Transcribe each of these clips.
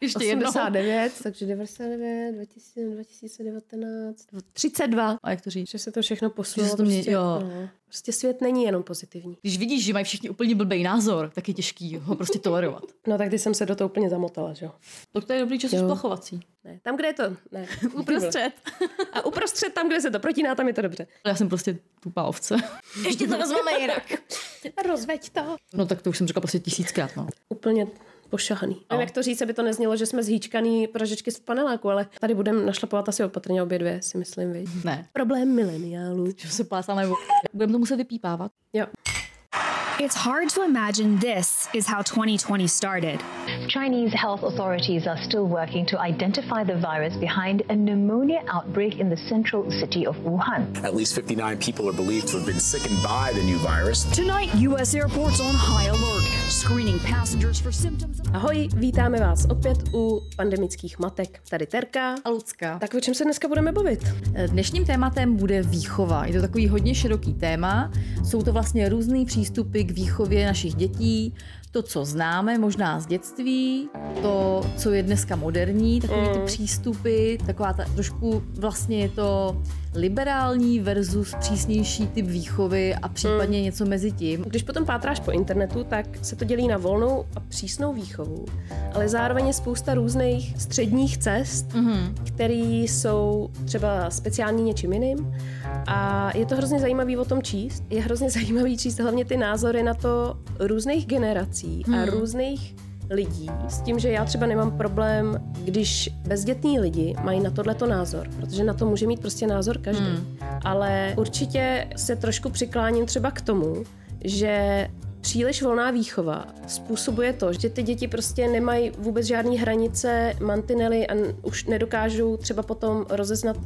Ještě 89, jedno. takže 99, 2000, 2019, 32. A jak to říct? Že se to všechno posunulo. Prostě, jo. No, prostě svět není jenom pozitivní. Když vidíš, že mají všichni úplně blbý názor, tak je těžký ho prostě tolerovat. No tak ty jsem se do toho úplně zamotala, že jo. Tak to je dobrý, jsi splachovací. Ne, tam, kde je to, ne. Uprostřed. A uprostřed, tam, kde se to protíná, tam je to dobře. Já jsem prostě tupá ovce. Ještě to vezmeme jinak. Rozveď to. No tak to už jsem řekla prostě tisíckrát, no. Úplně pošahaný. No. Nevím, jak to říct, aby to neznělo, že jsme zhýčkaný pražečky z paneláku, ale tady budeme našlapovat asi opatrně obě dvě, si myslím, viď? Ne. Problém mileniálů. Že se plácáme, budeme to muset vypípávat. Jo. It's hard to imagine this is how 2020 started. Chinese health authorities are still working to identify the virus behind a pneumonia outbreak in the central city of Wuhan. At least 59 people are believed to have been sickened by the new virus. Tonight, U.S. airports on high alert, Ahoj, vítáme vás opět u pandemických matek. Tady Terka. A Lucka. Tak o čem se dneska budeme bavit? Dnešním tématem bude výchova. Je to takový hodně široký téma. Jsou to vlastně různý přístupy k výchově našich dětí, to, co známe možná z dětství, to, co je dneska moderní, takový ty přístupy, taková ta trošku vlastně je to liberální versus přísnější typ výchovy a případně něco mezi tím. Když potom pátráš po internetu, tak se to dělí na volnou a přísnou výchovu, ale zároveň je spousta různých středních cest, mm-hmm. které jsou třeba speciální něčím jiným a je to hrozně zajímavý o tom číst. Je hrozně zajímavý číst hlavně ty názory na to různých generací hmm. a různých lidí s tím, že já třeba nemám problém, když bezdětní lidi mají na tohleto názor, protože na to může mít prostě názor každý. Hmm. Ale určitě se trošku přikláním třeba k tomu, že příliš volná výchova způsobuje to, že ty děti prostě nemají vůbec žádné hranice, mantinely a už nedokážou třeba potom rozeznat,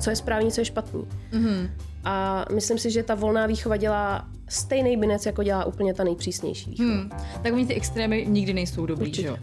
co je správný, co je špatný. Mm-hmm. A myslím si, že ta volná výchova dělá stejný binec, jako dělá úplně ta nejpřísnější výchova. Hmm. Tak oni ty extrémy nikdy nejsou dobrý, že jo?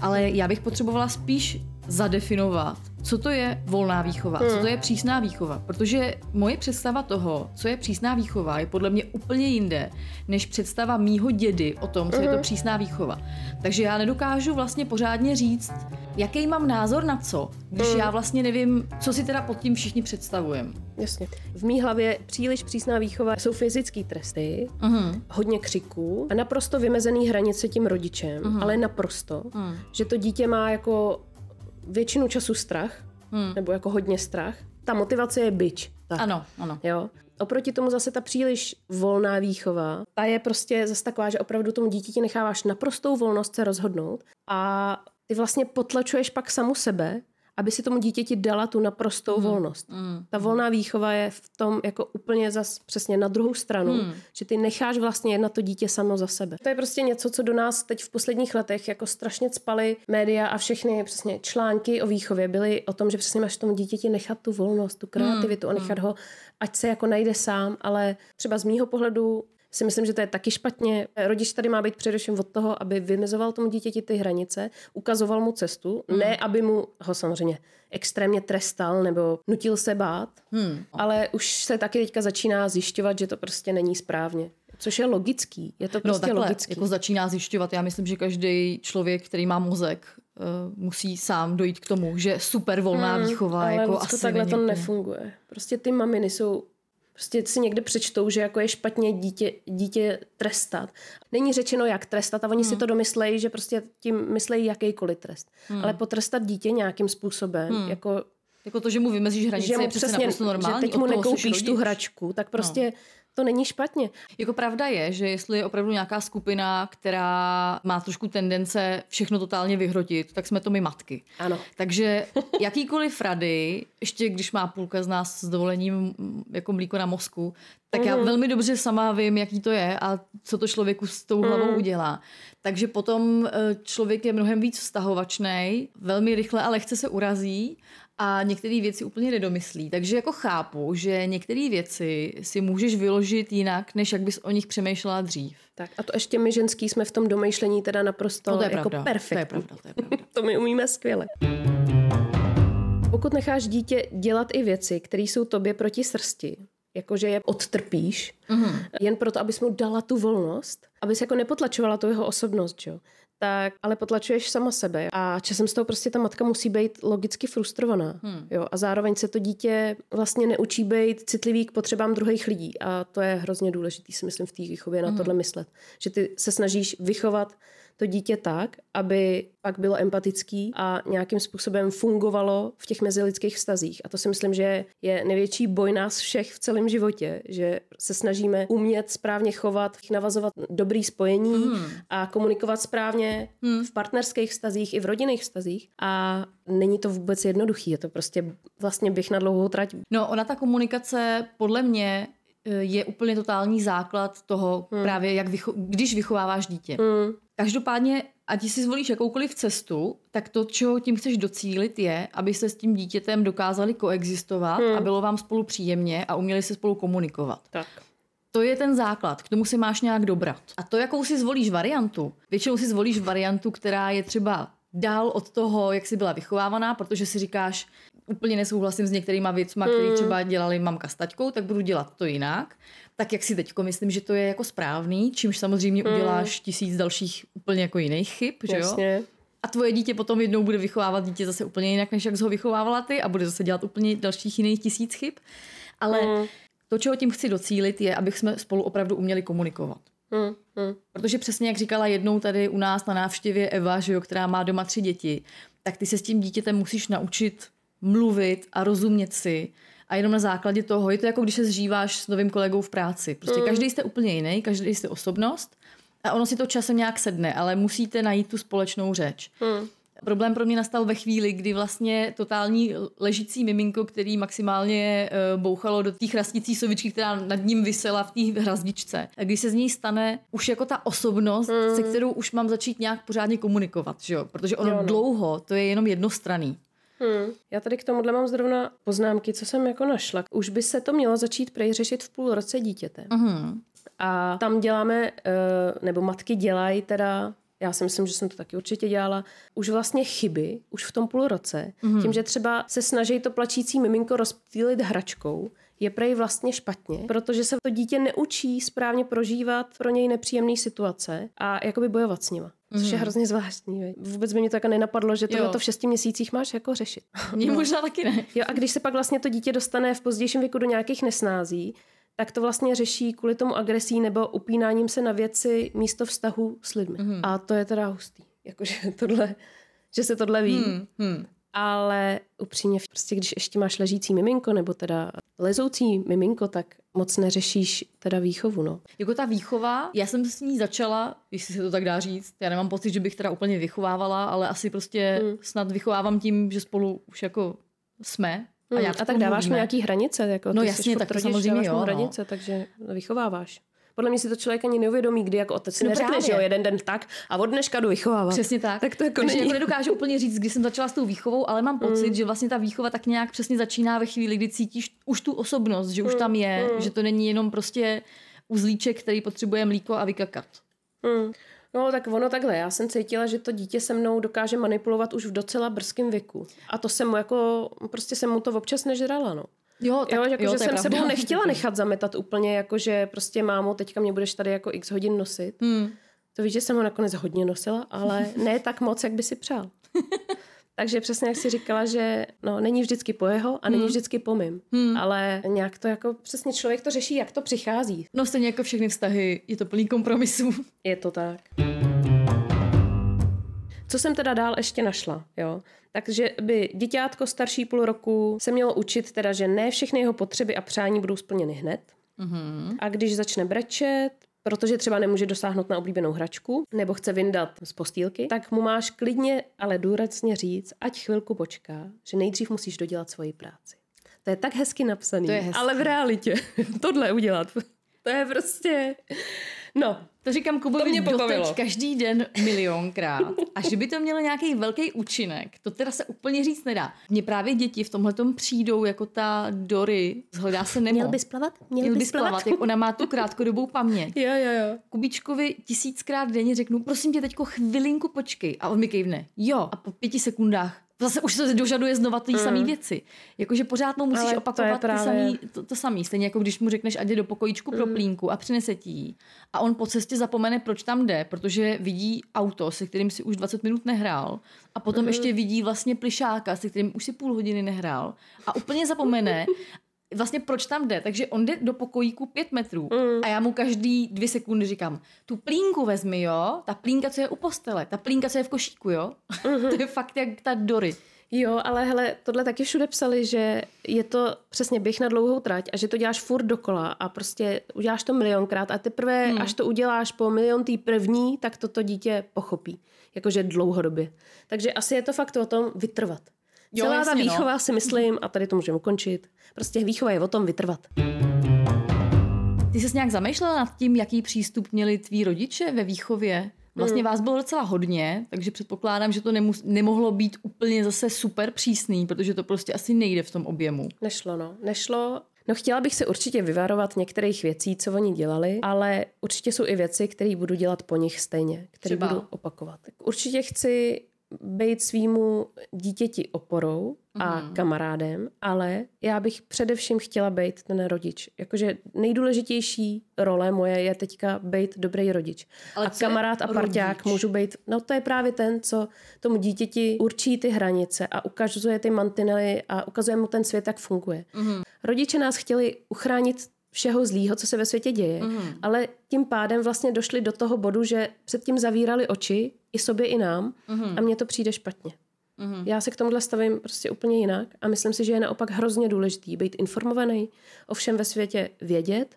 Ale já bych potřebovala spíš zadefinovat, co to je volná výchova, hmm. co to je přísná výchova. Protože moje představa toho, co je přísná výchova, je podle mě úplně jinde, než představa mýho dědy o tom, co hmm. je to hmm. přísná výchova. Takže já nedokážu vlastně pořádně říct, jaký mám názor na co, když hmm. já vlastně nevím, co si teda pod tím všichni představujeme. Jasně. V mý hlavě příliš přísná výchova jsou fyzické tresty, uh-huh. hodně křiků a naprosto vymezený hranice tím rodičem, uh-huh. ale naprosto, uh-huh. že to dítě má jako většinu času strach, hmm. nebo jako hodně strach. Ta motivace je byč. Tak. Ano, ano. Jo. Oproti tomu zase ta příliš volná výchova, ta je prostě zase taková, že opravdu tomu dítěti necháváš naprostou volnost se rozhodnout a ty vlastně potlačuješ pak samu sebe aby si tomu dítěti dala tu naprostou mm. volnost. Mm. Ta volná výchova je v tom jako úplně zas přesně na druhou stranu, mm. že ty necháš vlastně jednat to dítě samo za sebe. To je prostě něco, co do nás teď v posledních letech jako strašně spaly média a všechny přesně články o výchově byly o tom, že přesně máš tomu dítěti nechat tu volnost, tu kreativitu mm. a nechat ho, ať se jako najde sám, ale třeba z mýho pohledu si myslím, že to je taky špatně. Rodič tady má být především od toho, aby vymezoval tomu dítěti ty hranice, ukazoval mu cestu, mm. ne aby mu ho samozřejmě extrémně trestal nebo nutil se bát, mm. ale už se taky teďka začíná zjišťovat, že to prostě není správně. Což je logický. Je to no, prostě no, takhle, logický. Jako začíná zjišťovat. Já myslím, že každý člověk, který má mozek, uh, musí sám dojít k tomu, že super volná hmm, výchova. Ale jako asi takhle to nefunguje. Prostě ty maminy jsou Prostě si někde přečtou, že jako je špatně dítě, dítě trestat. Není řečeno, jak trestat a oni hmm. si to domyslejí, že prostě tím myslejí jakýkoliv trest. Hmm. Ale potrestat dítě nějakým způsobem, hmm. jako jako to, že mu vymezíš hranice, že mu je přesně naprosto normální. Že teď mu nekoupíš tu hračku, tak prostě no to není špatně. Jako pravda je, že jestli je opravdu nějaká skupina, která má trošku tendence všechno totálně vyhrotit, tak jsme to my matky. Ano. Takže jakýkoliv rady, ještě když má půlka z nás s dovolením jako mlíko na mozku, tak já mhm. velmi dobře sama vím, jaký to je a co to člověku s tou hlavou mm. udělá. Takže potom eh, člověk je mnohem víc vztahovačný, velmi rychle a lehce se urazí a některé věci úplně nedomyslí. Takže jako chápu, že některé věci si můžeš vyložit jinak, než jak bys o nich přemýšlela dřív. Tak a to ještě my ženský jsme v tom domýšlení teda naprosto No to je jako pravda. perfektní. To je pravda, to je pravda. to my umíme skvěle. Pokud necháš dítě dělat i věci, které jsou tobě proti srsti, jakože je odtrpíš, mm-hmm. jen proto, abys mu dala tu volnost, abys jako nepotlačovala tu jeho osobnost, jo, tak ale potlačuješ sama sebe a časem z toho prostě ta matka musí být logicky frustrovaná. Hmm. Jo? A zároveň se to dítě vlastně neučí být citlivý k potřebám druhých lidí a to je hrozně důležitý, si myslím, v té výchově na tohle myslet. Že ty se snažíš vychovat to dítě tak, aby pak bylo empatický a nějakým způsobem fungovalo v těch mezilidských vztazích. A to si myslím, že je největší boj nás všech v celém životě, že se snažíme umět správně chovat, navazovat dobrý spojení hmm. a komunikovat správně hmm. v partnerských vztazích i v rodinných vztazích. A není to vůbec jednoduchý, je to prostě vlastně běh na dlouhou trať. No, ona ta komunikace podle mě eh, je úplně totální základ toho hmm. právě, jak vycho- když vychováváš dítě. Hmm. Každopádně, ať si zvolíš jakoukoliv cestu, tak to, čeho tím chceš docílit, je, aby se s tím dítětem dokázali koexistovat hmm. a bylo vám spolu příjemně a uměli se spolu komunikovat. Tak. To je ten základ, k tomu si máš nějak dobrat. A to, jakou si zvolíš variantu, většinou si zvolíš variantu, která je třeba dál od toho, jak jsi byla vychovávaná, protože si říkáš, úplně nesouhlasím s některýma věcma, které třeba dělali mamka s taťkou, tak budu dělat to jinak. Tak jak si teďko myslím, že to je jako správný, čímž samozřejmě uděláš tisíc dalších úplně jako jiných chyb, že jo? A tvoje dítě potom jednou bude vychovávat dítě zase úplně jinak, než jak jsi ho vychovávala ty a bude zase dělat úplně dalších jiných tisíc chyb. Ale Mm. to, čeho tím chci docílit, je, abych jsme spolu opravdu uměli komunikovat. Hmm. Hmm. Protože přesně jak říkala jednou tady u nás na návštěvě Eva, že jo, která má doma tři děti, tak ty se s tím dítětem musíš naučit mluvit a rozumět si. A jenom na základě toho, je to jako když se zžíváš s novým kolegou v práci. Prostě každý jste úplně jiný, každý jste osobnost a ono si to časem nějak sedne, ale musíte najít tu společnou řeč. Hmm. Problém pro mě nastal ve chvíli, kdy vlastně totální ležící miminko, který maximálně eh, bouchalo do té chrastící sovičky, která nad ním vysela v té hrazdičce. A když se z něj stane už jako ta osobnost, mm. se kterou už mám začít nějak pořádně komunikovat, že jo? Protože ono jo, no. dlouho to je jenom jednostraný. Hmm. Já tady k tomuhle mám zrovna poznámky, co jsem jako našla. Už by se to mělo začít prej řešit v půl roce dítěte. Mhm. A tam děláme, eh, nebo matky dělají teda, já si myslím, že jsem to taky určitě dělala, už vlastně chyby, už v tom půl roce, mm-hmm. tím, že třeba se snaží to plačící miminko rozptýlit hračkou, je prej vlastně špatně, protože se to dítě neučí správně prožívat pro něj nepříjemné situace a jakoby bojovat s nima. Což je hrozně zvláštní. Vej. Vůbec by mě to jako nenapadlo, že tohle to v šesti měsících máš jako řešit. Mně možná taky ne. Jo, a když se pak vlastně to dítě dostane v pozdějším věku do nějakých nesnází, tak to vlastně řeší kvůli tomu agresí nebo upínáním se na věci místo vztahu s lidmi. Mm-hmm. A to je teda hustý. Jakože tohle, že se tohle ví. Hmm, hmm. Ale upřímně, prostě když ještě máš ležící miminko nebo teda lezoucí miminko, tak moc neřešíš teda výchovu, no. Jako ta výchova, já jsem s ní začala, jestli se to tak dá říct, já nemám pocit, že bych teda úplně vychovávala, ale asi prostě Hmm. snad vychovávám tím, že spolu už jako jsme. A, Hmm, a tak dáváš mu nějaký hranice, jako No ty jasně, tak to samozřejmě dáváš jo, mu no. hranice, takže vychováváš. Podle mě si to člověk ani neuvědomí, kdy jako otec si No neřekne, že jo, jeden den tak a od dneška jdu vychovávat. Přesně tak. Tak to jako Takže není. jako nedokážu úplně říct, kdy jsem začala s tou výchovou, ale mám pocit, Mm. že vlastně ta výchova tak nějak přesně začíná ve chvíli, kdy cítíš už tu osobnost, že už Mm, tam je, mm. že to není jenom prostě uzlíček, který potřebuje mlíko a vykakat. Hmm. No tak ono takhle, já jsem cítila, že to dítě se mnou dokáže manipulovat už v docela brzkém věku. A to jsem mu jako, prostě jsem mu to občas nežrala, no. Jo, tak, jo, jako, jo, že jsem pravda. sebou nechtěla nechat zametat úplně, jako že prostě mámo, teďka mě budeš tady jako x hodin nosit. Hmm. To víš, že jsem ho nakonec hodně nosila, ale ne tak moc, jak by si přál. Takže přesně jak jsi říkala, že no, není vždycky po jeho a není vždycky po mým. Hmm. Ale nějak to jako přesně člověk to řeší, jak to přichází. No stejně jako všechny vztahy, je to plný kompromisů. Je to tak. Co jsem teda dál ještě našla, jo? Takže by děťátko starší půl roku se mělo učit teda, že ne všechny jeho potřeby a přání budou splněny hned. Mm-hmm. A když začne brečet, protože třeba nemůže dosáhnout na oblíbenou hračku, nebo chce vyndat z postýlky, tak mu máš klidně, ale důrazně říct, ať chvilku počká, že nejdřív musíš dodělat svoji práci. To je tak hezky napsaný, To je hezký. ale v realitě tohle udělat, to je prostě No, To říkám To Kubovi mě pobavilo. doteď každý den milionkrát. A že by to mělo nějaký velký účinek, to teda se úplně říct nedá. Mně právě děti v tomhle přijdou jako ta Dory, zhledá se Nemo. měl bys plavat? Měl, Měl bys bys plavat, jak ona má tu krátkodobou paměť. Jo, jo, jo. Kubičkovi tisíckrát denně řeknu, prosím tě, teďko chvilinku počkej. A on mi kejvne. Jo. A po pěti sekundách zase už se dožaduje znova ty mm. samé věci. Jakože pořád mu musíš Ale to opakovat právě- ty samý, to, to samý. Stejně jako když mu řekneš, ať jde do pokojíčku pro plínku a přinese ti ji. A on po cestě zapomene, proč tam jde, protože vidí auto, se kterým si už 20 minut nehrál. A potom ještě vidí vlastně plišáka, se kterým už si půl hodiny nehrál. A úplně zapomene, vlastně proč tam jde. Takže on jde do pokojíku pět metrů mm. a já mu každý dvě sekundy říkám, tu plínku vezmi, jo? Ta plínka, co je u postele, ta plínka, co je v košíku, jo? Mhm. to je fakt jak ta Dory. Jo, ale hele, tohle taky všude psali, že je to přesně běh na dlouhou trať a že to děláš furt dokola a prostě uděláš to milionkrát a teprve, hmm. až to uděláš po miliontý první, tak to to dítě pochopí. Jakože dlouhodobě. Takže asi je to fakt o tom vytrvat. Jo, Celá jasně, ta no. výchova si myslím, a tady to můžeme ukončit, prostě výchova je o tom vytrvat. Ty jsi nějak zamýšlela nad tím, jaký přístup měli tví rodiče ve výchově? Vlastně vás bylo docela hodně, takže předpokládám, že to nemus- nemohlo být úplně zase super přísný, protože to prostě asi nejde v tom objemu. Nešlo, no. Nešlo. No chtěla bych se určitě vyvarovat některých věcí, co oni dělali, ale určitě jsou i věci, které budu dělat po nich stejně, které budu opakovat. Tak určitě chci být svýmu dítěti oporou a Mhm. kamarádem, ale já bych především chtěla být ten rodič. Jakože nejdůležitější role moje je teďka být dobrý rodič. Ale a kamarád a parťák můžu být, no to je právě ten, co tomu dítěti určí ty hranice a ukazuje ty mantinely a ukazuje mu ten svět, jak funguje. Mm. Rodiče nás chtěli uchránit všeho zlýho, co se ve světě děje, mm. ale tím pádem vlastně došli do toho bodu, že předtím zavírali oči i sobě, i nám mm. a mně to přijde špatně. Mm. Já se k tomuhle stavím prostě úplně jinak a myslím si, že je naopak hrozně důležitý být informovaný, o všem ve světě vědět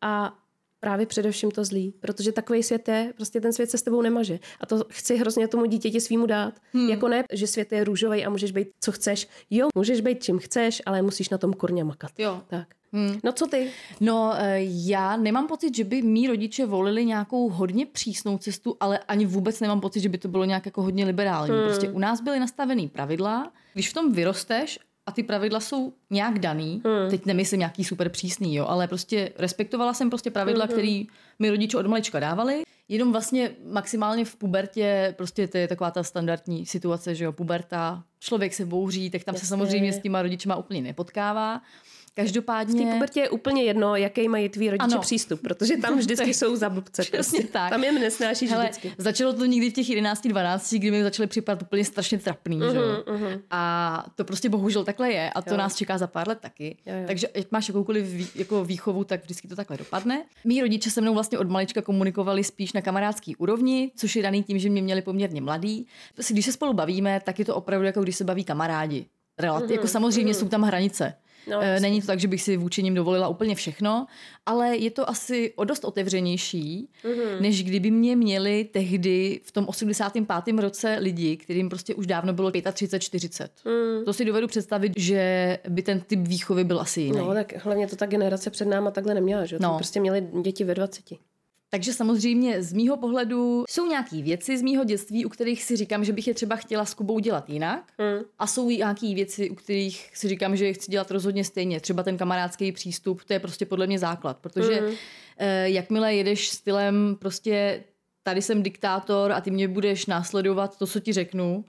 a právě především to zlý, protože takový svět je, prostě ten svět se s tebou nemaže. A to chci hrozně tomu dítěti svýmu dát. Hmm. Jako ne, že svět je růžový a můžeš být, co chceš. Jo, můžeš být, čím chceš, ale musíš na tom kurně makat. Jo. Tak. Hmm. No co ty? No, eh, já nemám pocit, že by mý rodiče volili nějakou hodně přísnou cestu, ale ani vůbec nemám pocit, že by to bylo nějak jako hodně liberální. Hmm. Prostě u nás byly nastavený pravidla. Když v tom vyrosteš a ty pravidla jsou nějak daný, hmm. teď nemyslím nějaký super přísný, jo, ale prostě respektovala jsem prostě pravidla, hmm. které mi rodiče od malička dávali. Jenom vlastně maximálně v pubertě, prostě to je taková ta standardní situace, že jo, puberta, člověk se bouří, tak tam Jasně. se samozřejmě s těma rodičima úplně nepotkává. Každopádně... V té pubertě je úplně jedno, jaký mají tví rodiče Ano. přístup, protože tam vždycky jsou za blbce. Prostě. tak. Tam je nesnášíš Hele, vždycky. začalo to někdy v těch 11-12, kdy mi začaly připadat úplně strašně trapný, uh-huh, že mhm. A to prostě bohužel takhle je a to Jo. nás čeká za pár let taky. Jo, jo. Takže ať máš jakoukoliv vý, jako výchovu, tak vždycky to takhle dopadne. Mí rodiče se mnou vlastně od malička komunikovali spíš na kamarádský úrovni, což je daný tím, že mě měli poměrně mladý. Prostě Když se spolu bavíme, tak je to opravdu jako když se baví kamarádi. Relat, jako samozřejmě jsou tam hranice. No, jasně. Není to tak, že bych si vůči nim dovolila úplně všechno, ale je to asi o dost otevřenější, Mhm. mm-hmm. než kdyby mě měli tehdy v tom 85. roce lidi, kterým prostě už dávno bylo 35-40. Mm. To si dovedu představit, že by ten typ výchovy byl asi jiný. No, tak hlavně to ta generace před náma takhle neměla, že? No. No. Prostě měli děti ve 20. Takže samozřejmě z mýho pohledu jsou nějaké věci z mýho dětství, u kterých si říkám, že bych je třeba chtěla s Kubou dělat jinak. Hmm. A jsou nějaké věci, u kterých si říkám, že je chci dělat rozhodně stejně. Třeba ten kamarádský přístup, to je prostě podle mě základ. Protože Hmm. eh, jakmile jedeš stylem prostě tady jsem diktátor a ty mě budeš následovat to, co ti řeknu,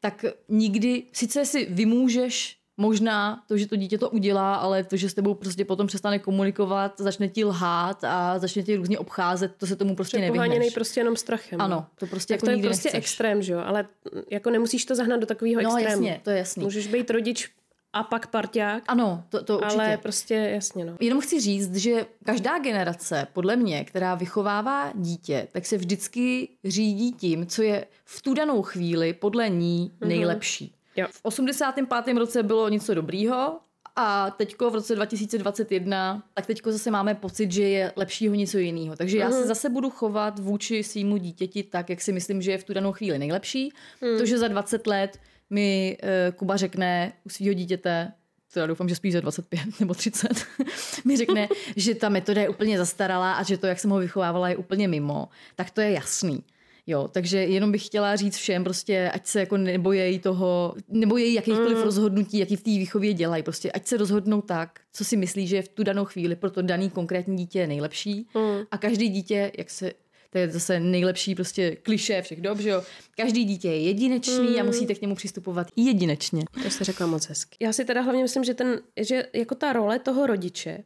tak nikdy, sice si vymůžeš možná to, že to dítě to udělá, ale to, že s tebou prostě potom přestane komunikovat, začne ti lhát a začne ti různě obcházet, to se tomu prostě nevyhneš. prostě jenom strachem. Ano, no. to prostě Tak jako to je prostě nechceš. extrém, že jo? Ale mm, jako nemusíš to zahnat do takového No extrému. jasně, to je jasný. Můžeš být rodič a pak parťák, Ano, to, to určitě. ale prostě jasně, no. Jenom chci říct, že každá generace, podle mě, která vychovává dítě, tak se vždycky řídí tím, co je v tu danou chvíli podle ní nejlepší. Jo. V 85. roce bylo něco dobrýho a teďko v roce 2021, tak teďko zase máme pocit, že je lepšího něco jiného. Takže já se zase budu chovat vůči svýmu dítěti tak, jak si myslím, že je v tu danou chvíli nejlepší. To, že za 20 let mi uh, Kuba řekne u svého dítěte, teda doufám, že spíš za 25 nebo 30, mi řekne, že ta metoda je úplně zastaralá a že to, jak jsem ho vychovávala, je úplně mimo, tak to je jasný. Jo, takže jenom bych chtěla říct všem, prostě, ať se jako nebojejí toho, nebojejí jakýchkoliv mm. rozhodnutí, jaký v té výchově dělají. Prostě ať se rozhodnou tak, co si myslí, že je v tu danou chvíli pro to daný konkrétní dítě je nejlepší. Mm. A každý dítě, jak se to je zase nejlepší prostě kliše všech dob, že jo. Každý dítě je jedinečný mm. a musíte k němu přistupovat jedinečně. To se řekla moc hezky. Já si teda hlavně myslím, že, ten, že jako ta role toho rodiče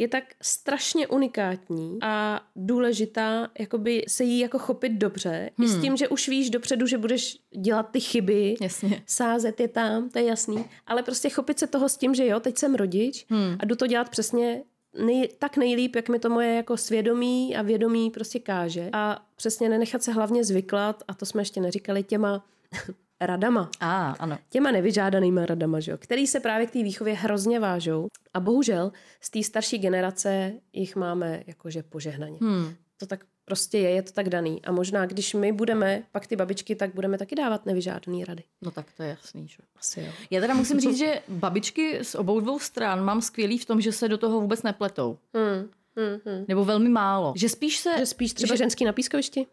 je tak strašně unikátní a důležitá, jakoby se jí jako chopit dobře. Hmm. I s hmm. tím, že už víš dopředu, že budeš dělat ty chyby, Jasně. sázet je tam, to je jasný. Ale prostě chopit se toho s tím, že jo, teď jsem rodič hmm. a jdu to dělat přesně nej, tak nejlíp, jak mi to moje jako svědomí a vědomí prostě káže. A přesně nenechat se hlavně zvyklat, a to jsme ještě neříkali, těma radama. A, ano. Těma nevyžádanýma radama, že jo, který se právě k té výchově hrozně vážou. A bohužel z té starší generace jich máme jakože požehnaně. Hmm. To tak prostě je, je to tak daný. A možná, když my budeme, pak ty babičky, tak budeme taky dávat nevyžádaný rady. No tak to je jasný, že? Asi jo. Já teda musím říct, že babičky z obou dvou stran mám skvělý v tom, že se do toho vůbec nepletou. Hmm. Hmm, hmm. Nebo velmi málo. Že spíš se... Že spíš třeba že... ženský na pískovišti?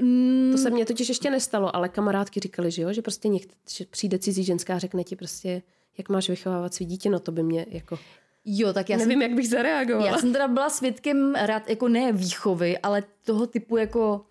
Mm. To se mně totiž ještě nestalo, ale kamarádky říkali, že jo, že prostě někde, že přijde cizí ženská a řekne ti prostě, jak máš vychovávat svý dítě, no to by mě jako... Jo, tak já Nevím, jsem, jak bych zareagovala. Já jsem teda byla svědkem rád, jako ne výchovy, ale toho typu jako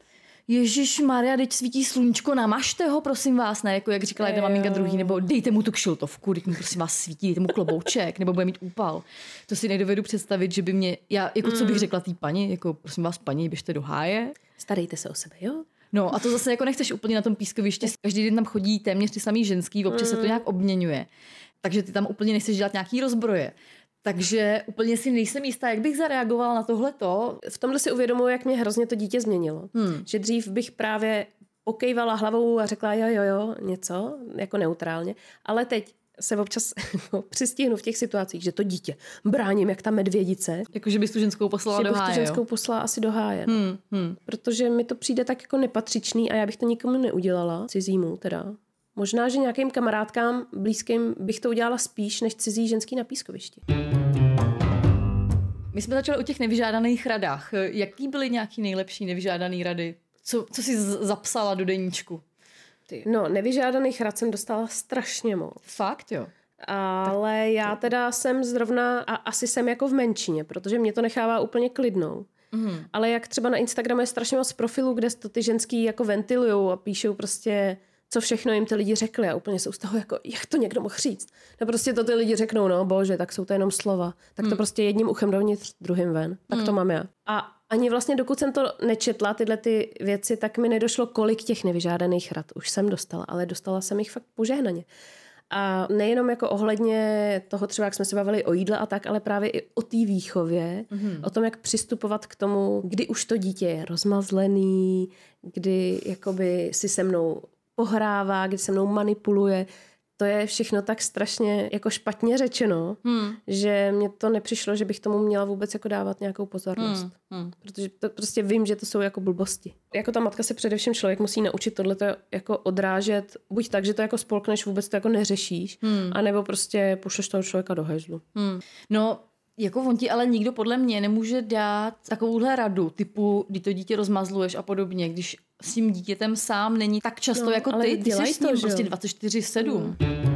Ježíš Maria, teď svítí sluníčko, namažte ho, prosím vás, ne, jako jak říkala jedna maminka druhý, nebo dejte mu tu kšiltovku, teď mu prosím vás svítí, dejte mu klobouček, nebo bude mít úpal. To si nedovedu představit, že by mě, já, jako co bych mm. řekla té paní, jako prosím vás, paní, běžte do háje. Starejte se o sebe, jo? No a to zase jako nechceš úplně na tom pískovišti. Každý den tam chodí téměř ty samý ženský, občas se to mm. nějak obměňuje. Takže ty tam úplně nechceš dělat nějaký rozbroje. Takže úplně si nejsem jistá, jak bych zareagovala na tohleto. V tomhle si uvědomuji, jak mě hrozně to dítě změnilo. Hmm. Že dřív bych právě pokejvala hlavou a řekla jo, jo, jo, něco, jako neutrálně. Ale teď se občas přistihnu v těch situacích, že to dítě bráním, jak ta medvědice. Jako, že bys tu ženskou poslala že do háje, tu ženskou poslala asi do háje. Hmm, hmm. Protože mi to přijde tak jako nepatřičný a já bych to nikomu neudělala, cizímu teda. Možná, že nějakým kamarádkám blízkým bych to udělala spíš, než cizí ženský na pískovišti. My jsme začali o těch nevyžádaných radách. Jaký byly nějaký nejlepší nevyžádané rady? Co, co jsi zapsala do deníčku? No, nevyžádaných rad jsem dostala strašně moc. Fakt, jo? Ale tak, já teda jsem zrovna, a asi jsem jako v menšině, protože mě to nechává úplně klidnou. Mm. Ale jak třeba na Instagramu je strašně moc profilů, kde to ty ženský jako ventilujou a píšou prostě co všechno jim ty lidi řekli a úplně jsou z toho jako, jak to někdo mohl říct. No prostě to ty lidi řeknou, no bože, tak jsou to jenom slova. Tak to hmm. prostě jedním uchem dovnitř, druhým ven. Tak hmm. to mám já. A ani vlastně dokud jsem to nečetla, tyhle ty věci, tak mi nedošlo, kolik těch nevyžádaných rad už jsem dostala, ale dostala jsem jich fakt požehnaně. A nejenom jako ohledně toho třeba, jak jsme se bavili o jídle a tak, ale právě i o té výchově, mm-hmm. o tom, jak přistupovat k tomu, kdy už to dítě je rozmazlený, kdy jakoby si se mnou pohrává, kdy se mnou manipuluje. To je všechno tak strašně jako špatně řečeno, hmm. že mně to nepřišlo, že bych tomu měla vůbec jako dávat nějakou pozornost. Hmm. Hmm. Protože to prostě vím, že to jsou jako blbosti. Jako ta matka se především člověk musí naučit tohleto jako odrážet, buď tak, že to jako spolkneš, vůbec to jako neřešíš, hmm. anebo prostě pošleš toho člověka do hajzlu. Hmm. No, jako on ti ale nikdo podle mě nemůže dát takovouhle radu, typu, kdy to dítě rozmazluješ a podobně, když s tím dítětem sám není tak často no, jako ty, ty jsi s ním to, prostě 24-7. Hmm.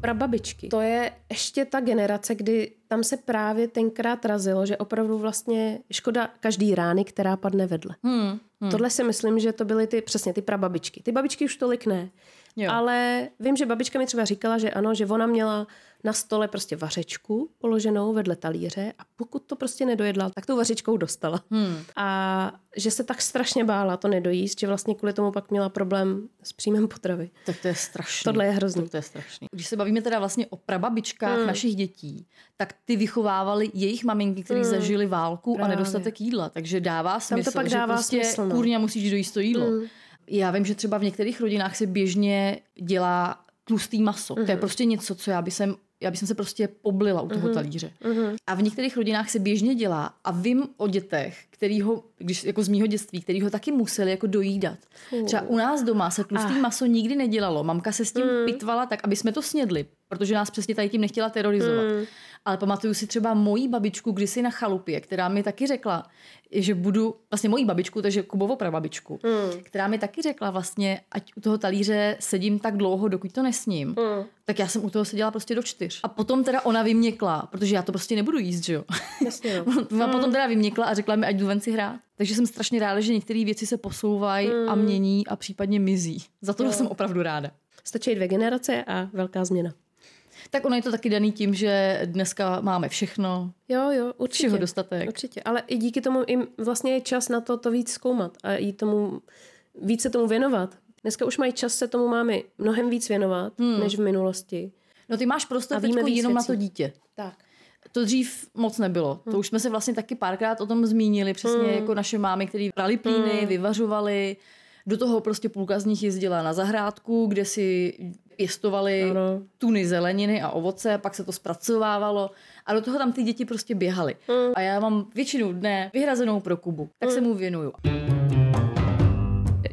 Prababičky. To je ještě ta generace, kdy tam se právě tenkrát razilo, že opravdu vlastně škoda každý rány, která padne vedle. Hmm. Hmm. Tohle si myslím, že to byly ty přesně ty prababičky. Ty babičky už tolik ne. Jo. Ale vím, že babička mi třeba říkala, že ano, že ona měla na stole prostě vařečku položenou vedle talíře a pokud to prostě nedojedla, tak tou vařečkou dostala. Hmm. A že se tak strašně bála to nedojíst, že vlastně kvůli tomu pak měla problém s příjmem potravy. Tak to je strašné. Tohle je hrozný. Tak to je strašný. Když se bavíme teda vlastně o prababičkách hmm. našich dětí, tak ty vychovávali jejich maminky, které hmm. zažili válku Právě. a nedostatek jídla. Takže dává smysl, Tam to pak dává že prostě smysl, no. kurňa musíš dojíst to jídlo. Hmm. Já vím, že třeba v některých rodinách se běžně dělá tlustý maso. Mm-hmm. To je mhm. prostě něco, co já bych sem Já bych se prostě poblila u toho talíře. A v některých rodinách se běžně dělá a vím o dětech, který ho, když jako z mýho dětství, který ho taky museli jako dojídat. Třeba u nás doma se tlustý maso nikdy nedělalo. Mamka se s tím pitvala tak, aby jsme to snědli, protože nás přesně tady tím nechtěla terorizovat. Ale pamatuju si třeba mojí babičku kdysi na chalupě, která mi taky řekla, že budu, vlastně mojí babičku, takže Kubovo prababičku, mm. která mi taky řekla vlastně, ať u toho talíře sedím tak dlouho, dokud to nesním, mm. tak já jsem u toho seděla prostě do čtyř. A potom teda ona vyměkla, protože já to prostě nebudu jíst, že jo. Jasně, no. a potom teda vyměkla a řekla mi, ať jdu ven si hrát. Takže jsem strašně ráda, že některé věci se posouvají mm. a mění a případně mizí. Za to jsem opravdu ráda. Stačí dvě generace a velká změna. Tak ono je to taky daný tím, že dneska máme všechno, Jo, jo, určitě. všeho dostatek. Určitě, ale i díky tomu jim vlastně je čas na to, to víc zkoumat a i tomu, víc se tomu věnovat. Dneska už mají čas se tomu máme mnohem víc věnovat, hmm. než v minulosti. No ty máš prostor víc jenom na věcí. to dítě. Tak. To dřív moc nebylo. To už jsme se vlastně taky párkrát o tom zmínili. Přesně jako naše mámy, které prali plíny, vyvařovali. Do toho prostě půlka z nich jezdila na zahrádku, kde si pěstovali Ano. tuny zeleniny a ovoce, pak se to zpracovávalo a do toho tam ty děti prostě běhaly. A já mám většinu dne vyhrazenou pro Kubu, tak se mu věnuju.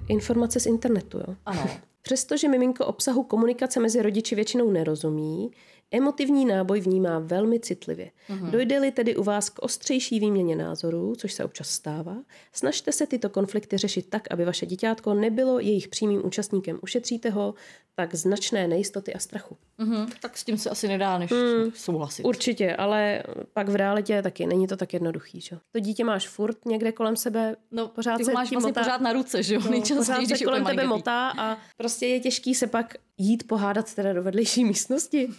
Informace z internetu, jo. Ano. Přestože miminko obsahu komunikace mezi rodiči většinou nerozumí, emotivní náboj vnímá velmi citlivě. Mhm. Dojde-li tedy u vás k ostřejší výměně názorů, což se občas stává, snažte se tyto konflikty řešit tak, aby vaše děťátko nebylo jejich přímým účastníkem. Ušetříte ho tak značné nejistoty a strachu. Mhm. Tak s tím se asi nedá než souhlasit. Určitě, ale pak v realitě taky není to tak jednoduchý. Že? To dítě máš furt někde kolem sebe, No, pořád ty se máš vlastně motá. pořád na ruce, že jo? No, Nejčastěji, pořád se kolem tebe motá a prostě je těžký se pak jít pohádat teda do vedlejší místnosti.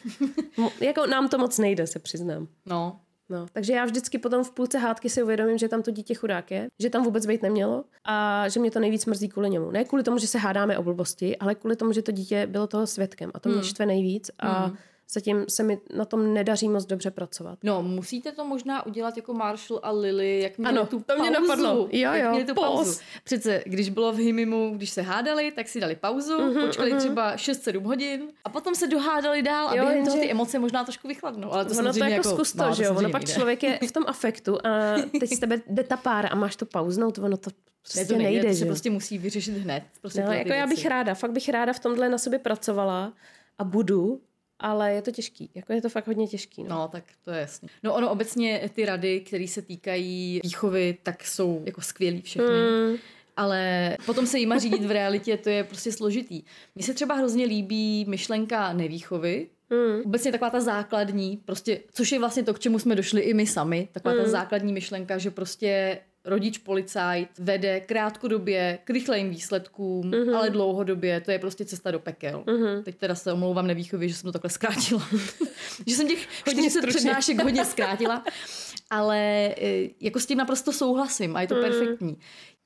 Mo- jako nám to moc nejde, se přiznám. No, No, takže já vždycky potom v půlce hádky si uvědomím, že tam to dítě chudák je, že tam vůbec být nemělo a že mě to nejvíc mrzí kvůli němu. Ne kvůli tomu, že se hádáme o blbosti, ale kvůli tomu, že to dítě bylo toho svědkem a to mě štve nejvíc a zatím se mi na tom nedaří moc dobře pracovat. No, musíte to možná udělat jako Marshall a Lily, jak měli Ano, tu to mě pauzu. napadlo. Jo, jak jo, měli tu pause. pauzu. Přece, když bylo v Himimu, když se hádali, tak si dali pauzu, uh-huh, počkali uh-huh. třeba 6-7 hodin a potom se dohádali dál a Jo, během toho ty emoce možná trošku vychladnou. Ale to ono to samozřejmě jako, zkus to, že jo? Ono pak jde. člověk je v tom afektu a teď z tebe jde ta pára a máš to pauznout, ono to Ne, prostě to nejde, nejde, to se prostě musí vyřešit hned. Prostě No, jako já bych ráda, fakt bych ráda v tomhle na sobě pracovala a budu, ale je to těžký. Jako je to fakt hodně těžký. No. No, tak to je jasný. No ono obecně ty rady, které se týkají výchovy, tak jsou jako skvělý všechny. Mm. Ale potom se jima řídit v realitě, to je prostě složitý. Mně se třeba hrozně líbí myšlenka nevýchovy, Mm. Obecně taková ta základní, prostě, což je vlastně to, k čemu jsme došli i my sami, taková mm. ta základní myšlenka, že prostě rodič policajt vede krátkodobě k rychlým výsledkům, mm-hmm. ale dlouhodobě to je prostě cesta do pekel. Mm-hmm. Teď teda se omlouvám nevýchově, že jsem to takhle zkrátila. že jsem těch 40 přednášek hodně zkrátila. Ale e, jako s tím naprosto souhlasím a je to mm. perfektní.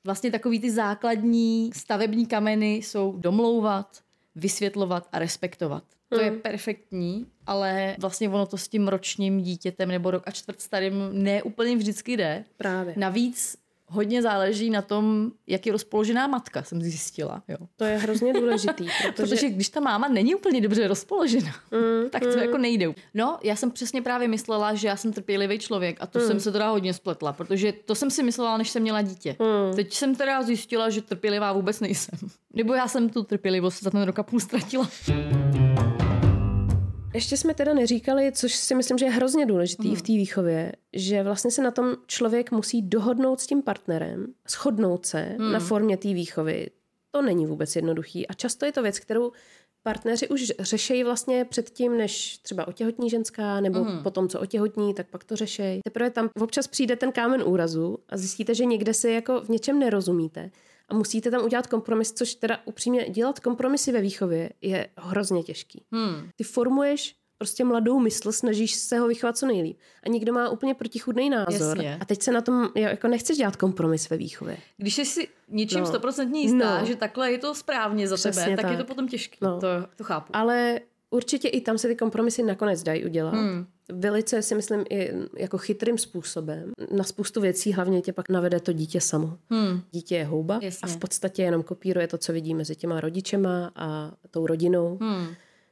Vlastně takový ty základní stavební kameny jsou domlouvat, vysvětlovat a respektovat. To je perfektní, ale vlastně ono to s tím ročním dítětem nebo rok a čtvrt starým ne úplně vždycky jde. Právě. Navíc hodně záleží na tom, jak je rozpoložená matka, jsem zjistila. Jo. To je hrozně důležitý, protože, Protože když ta máma není úplně dobře rozpoložena, mm, tak to mm. jako nejde. No, já jsem přesně právě myslela, že já jsem trpělivý člověk a to mm. jsem se teda hodně spletla, protože to jsem si myslela, než jsem měla dítě. Mm. Teď jsem teda zjistila, že trpělivá vůbec nejsem. Nebo já jsem tu trpělivost za ten rok a půl ztratila. Ještě jsme teda neříkali, což si myslím, že je hrozně důležitý v té výchově, že vlastně se na tom člověk musí dohodnout s tím partnerem, shodnout se na formě té výchovy. To není vůbec jednoduchý a často je to věc, kterou partneři už řešejí vlastně předtím, než třeba otěhotní ženská, nebo mm. potom, co otěhotní, tak pak to řešejí. Teprve tam občas přijde ten kámen úrazu a zjistíte, že někde si jako v něčem nerozumíte a musíte tam udělat kompromis, což teda upřímně dělat kompromisy ve výchově je hrozně těžký. Hmm. Ty formuješ prostě mladou mysl, snažíš se ho vychovat co nejlíp. A někdo má úplně protichudný názor. Jasně. A teď se na tom, jako nechceš dělat kompromis ve výchově. Když jsi si ničím No. stoprocentně jistá, No. že takhle je to správně za Přesně tebe, tak, tak. je to potom těžké. No. To, to chápu. Ale určitě i tam se ty kompromisy nakonec dají udělat. Hmm. Velice si myslím i jako chytrým způsobem. Na spoustu věcí hlavně tě pak navede to dítě samo. Hmm. Dítě je houba Jasně. a v podstatě jenom kopíruje to, co vidí mezi těma rodičema a tou rodinou. Hmm.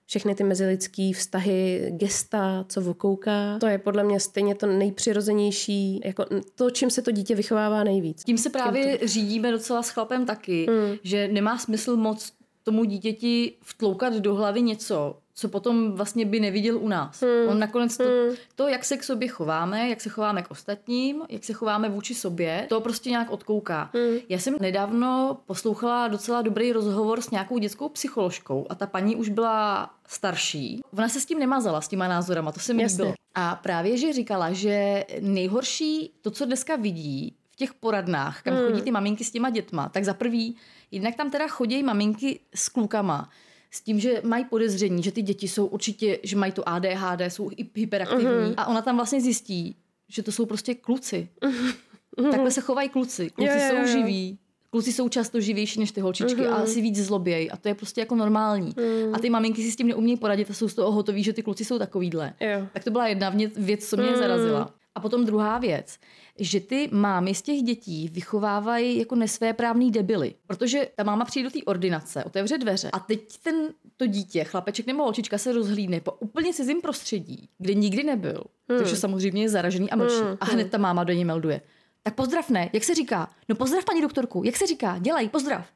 všechny ty mezilidský vztahy, gesta, co vokouká. To je podle mě stejně to nejpřirozenější, jako to, čím se to dítě vychovává nejvíc. Tím se právě to... řídíme docela s chlapem taky, mm. že nemá smysl moc tomu dítěti vtloukat do hlavy něco, co potom vlastně by neviděl u nás. Hmm. On nakonec to, hmm. to, jak se k sobě chováme, jak se chováme k ostatním, jak se chováme vůči sobě, to prostě nějak odkouká. Hmm. Já jsem nedávno poslouchala docela dobrý rozhovor s nějakou dětskou psycholožkou a ta paní už byla starší. Ona se s tím nemazala, s těma názorama, to se mi líbilo. A právě, že říkala, že nejhorší to, co dneska vidí v těch poradnách, kam hmm. chodí ty maminky s těma dětma, tak za prvý, jednak tam teda chodí maminky s klukama, s tím, že mají podezření, že ty děti jsou určitě, že mají to ADHD, jsou hyperaktivní uh-huh. a ona tam vlastně zjistí, že to jsou prostě kluci. Uh-huh. Takhle se chovají kluci. Kluci jo, jo, jo. jsou živí. Kluci jsou často živější než ty holčičky uh-huh. a asi víc zlobějí a to je prostě jako normální. Uh-huh. A ty maminky si s tím neumějí poradit a jsou z toho hotoví, že ty kluci jsou takovýhle. Jo. Tak to byla jedna věc, co mě uh-huh. zarazila. A potom druhá věc že ty mámy z těch dětí vychovávají jako nesvéprávný debily. Protože ta máma přijde do té ordinace, otevře dveře a teď ten, to dítě, chlapeček nebo holčička se rozhlídne po úplně cizím prostředí, kde nikdy nebyl. Hmm. Takže samozřejmě je zaražený a mlčí. Hmm. A hned ta máma do něj melduje. Tak pozdrav ne, jak se říká? No pozdrav paní doktorku, jak se říká? Dělej, pozdrav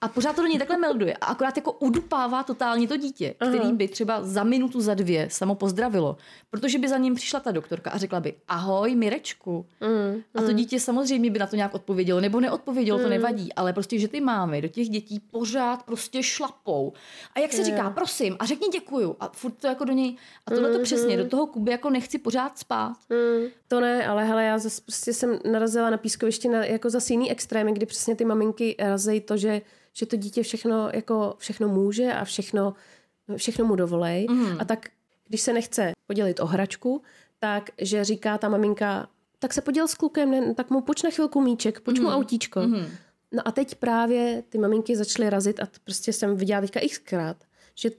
a pořád to do něj takhle melduje a akorát jako udupává totálně to dítě, který Aha. by třeba za minutu, za dvě samo pozdravilo, protože by za ním přišla ta doktorka a řekla by ahoj Mirečku. Mm, a to mm. dítě samozřejmě by na to nějak odpovědělo, nebo neodpovědělo, mm. to nevadí, ale prostě, že ty máme do těch dětí pořád prostě šlapou. A jak se yeah. říká, prosím, a řekni děkuju. A furt to jako do něj, a tohle to mm, přesně, do mm. toho Kuby jako nechci pořád spát. Mm. To ne, ale hele, já zase prostě jsem narazila na pískoviště na, jako za jiný extrémy, kdy přesně ty maminky razejí to, že že to dítě všechno, jako všechno může a všechno, všechno mu dovolej. Mm. A tak, když se nechce podělit o hračku, tak, že říká ta maminka, tak se poděl s klukem, ne, tak mu poč na chvilku míček, poč mm. mu mhm. autíčko. Mm. No a teď právě ty maminky začaly razit a prostě jsem viděla teďka xkrát, že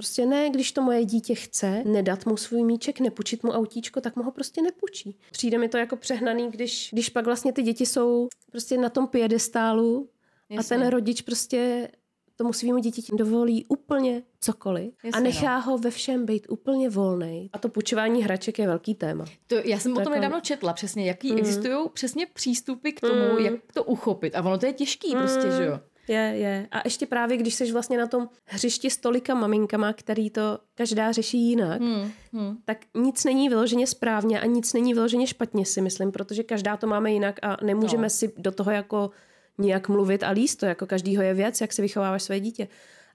Prostě ne, když to moje dítě chce, nedat mu svůj míček, nepůjčit mu autíčko, tak mu ho prostě nepůjčí. Přijde mi to jako přehnaný, když, když pak vlastně ty děti jsou prostě na tom piedestálu Jasně. A ten rodič prostě tomu svýmu dítěti dovolí úplně cokoliv Jasně, a nechá no. ho ve všem být úplně volný. A to půjčování hraček je velký téma. To, já jsem to o tom nedávno četla přesně, jaký mm. existují přesně přístupy k tomu, mm. jak to uchopit. A ono to je těžký mm. prostě, že jo? Je, je. A ještě právě, když jsi vlastně na tom hřišti s tolika maminkama, který to každá řeší jinak, hmm, hmm. tak nic není vyloženě správně a nic není vyloženě špatně, si myslím, protože každá to máme jinak a nemůžeme no. si do toho jako nějak mluvit a líst to, jako každýho je věc, jak si vychováváš své dítě.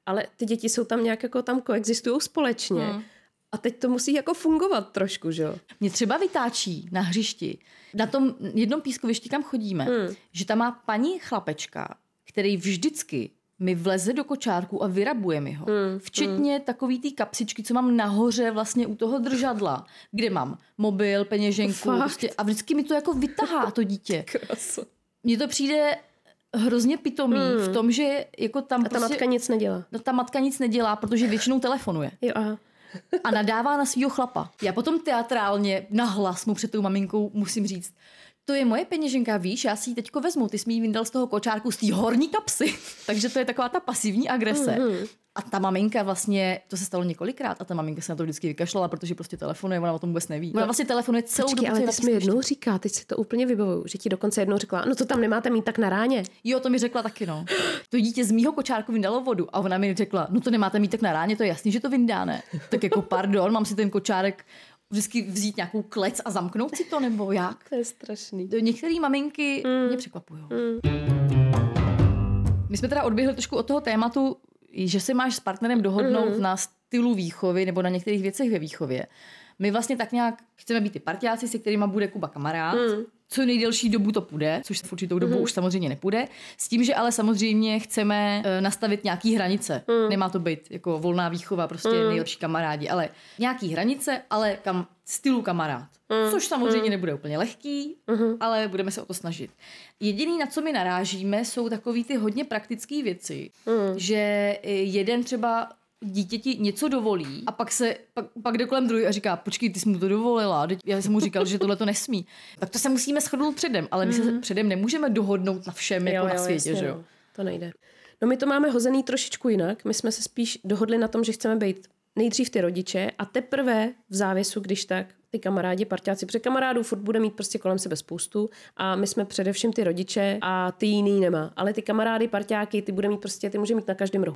Ale ty děti jsou tam nějak jako tam koexistují společně. Hmm. A teď to musí jako fungovat trošku, že jo? Mě třeba vytáčí na hřišti, na tom jednom pískovišti, kam chodíme, hmm. že tam má paní chlapečka, který vždycky mi vleze do kočárku a vyrabuje mi ho. Hmm. Včetně hmm. takový té kapsičky, co mám nahoře vlastně u toho držadla, kde mám mobil, peněženku prostě, a vždycky mi to jako vytahá to dítě. Mně to přijde hrozně pitomý hmm. v tom, že jako tam A ta prostě, matka nic nedělá. No, ta matka nic nedělá, protože většinou telefonuje. Jo, aha. a nadává na svého chlapa. Já potom teatrálně nahlas mu před tou maminkou musím říct, to je moje peněženka, víš, já si ji teďko vezmu, ty jsi mi vyndal z toho kočárku z té horní kapsy. Takže to je taková ta pasivní agrese. Mm-hmm. A ta maminka vlastně, to se stalo několikrát, a ta maminka se na to vždycky vykašlala, protože prostě telefonuje, ona o tom vůbec neví. Ona vlastně telefonuje celou Počkej, dobu. ale ty jsi mi jednou říká, teď si to úplně vybavuju, že ti dokonce jednou řekla, no to tam nemáte mít tak na ráně. Jo, to mi řekla taky, no. To dítě z mýho kočárku vyndalo vodu a ona mi řekla, no to nemáte mít tak na ráně, to je jasný, že to vyndá, ne? Tak jako pardon, mám si ten kočárek vždycky vzít nějakou klec a zamknout si to, nebo jak? To je strašný. Některé maminky mm. mě překvapují. Mm. My jsme teda odběhli trošku od toho tématu že se máš s partnerem dohodnout mm. na stylu výchovy nebo na některých věcech ve výchově. My vlastně tak nějak chceme být ty partiáci, se kterými bude Kuba kamarád. Mm. Co nejdelší dobu to půjde, což v určitou dobu mm. už samozřejmě nepůjde. S tím, že ale samozřejmě chceme uh, nastavit nějaký hranice. Mm. Nemá to být jako volná výchova, prostě mm. nejlepší kamarádi, ale nějaký hranice, ale kam, stylu kamarád. Mm. Což samozřejmě mm. nebude úplně lehký, mm. ale budeme se o to snažit. Jediný, na co my narážíme, jsou takový ty hodně praktické věci, mm. že eh, jeden třeba dítěti něco dovolí a pak se pak, pak jde kolem druhý a říká, počkej, ty jsi mu to dovolila, já jsem mu říkal, že tohle to nesmí. Tak to se musíme shodnout předem, ale my mm. se mhm. předem nemůžeme dohodnout na všem jako jo, na světě, jasně, že jo? To nejde. No my to máme hozený trošičku jinak. My jsme se spíš dohodli na tom, že chceme být nejdřív ty rodiče a teprve v závěsu, když tak, ty kamarádi, parťáci, protože kamarádů furt bude mít prostě kolem sebe spoustu a my jsme především ty rodiče a ty jiný nemá. Ale ty kamarády, parťáky, ty bude mít prostě, ty může mít na každém rohu.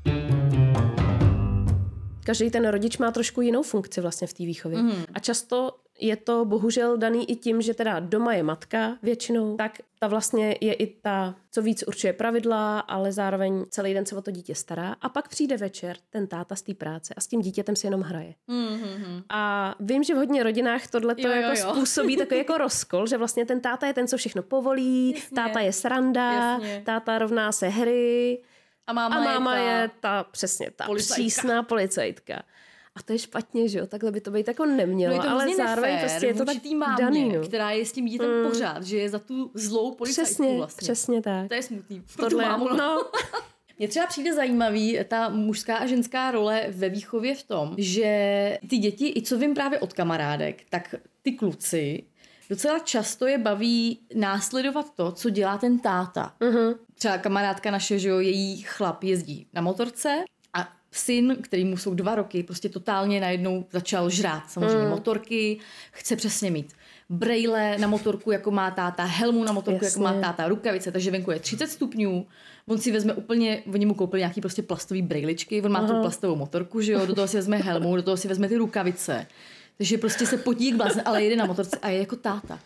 Každý ten rodič má trošku jinou funkci vlastně v té výchově. Mm. A často je to bohužel daný i tím, že teda doma je matka většinou, tak ta vlastně je i ta, co víc určuje pravidla, ale zároveň celý den se o to dítě stará. A pak přijde večer ten táta z té práce a s tím dítětem si jenom hraje. Mm-hmm. A vím, že v hodně rodinách tohle to jako jo. způsobí takový jako rozkol, že vlastně ten táta je ten, co všechno povolí, Jasně. táta je sranda, Jasně. táta rovná se hry. A máma, a máma je, ta... je ta přesně ta policajtka. přísná policajtka. A to je špatně, že jo? Takhle by to být jako nemělo, no ale zároveň nefér, prostě je to tak mámě, daný, no. která je s tím dítem mm. pořád, že je za tu zlou policajtku přesně, vlastně. Přesně tak. To je smutný. Tohle, mámu, no. no. Mně třeba přijde zajímavý ta mužská a ženská role ve výchově v tom, že ty děti, i co vím právě od kamarádek, tak ty kluci docela často je baví následovat to, co dělá ten táta. Uh-huh. Třeba kamarádka naše, že jo, její chlap jezdí na motorce syn, který mu jsou dva roky, prostě totálně najednou začal žrát samozřejmě mm. motorky, chce přesně mít brejle na motorku, jako má táta, helmu na motorku, Jasně. jako má táta, rukavice, takže venku je 30 stupňů, on si vezme úplně, oni mu koupili nějaký prostě plastový brejličky, on má Aha. tu plastovou motorku, že jo, do toho si vezme helmu, do toho si vezme ty rukavice, takže prostě se potí jak blázne, ale jede na motorce a je jako táta.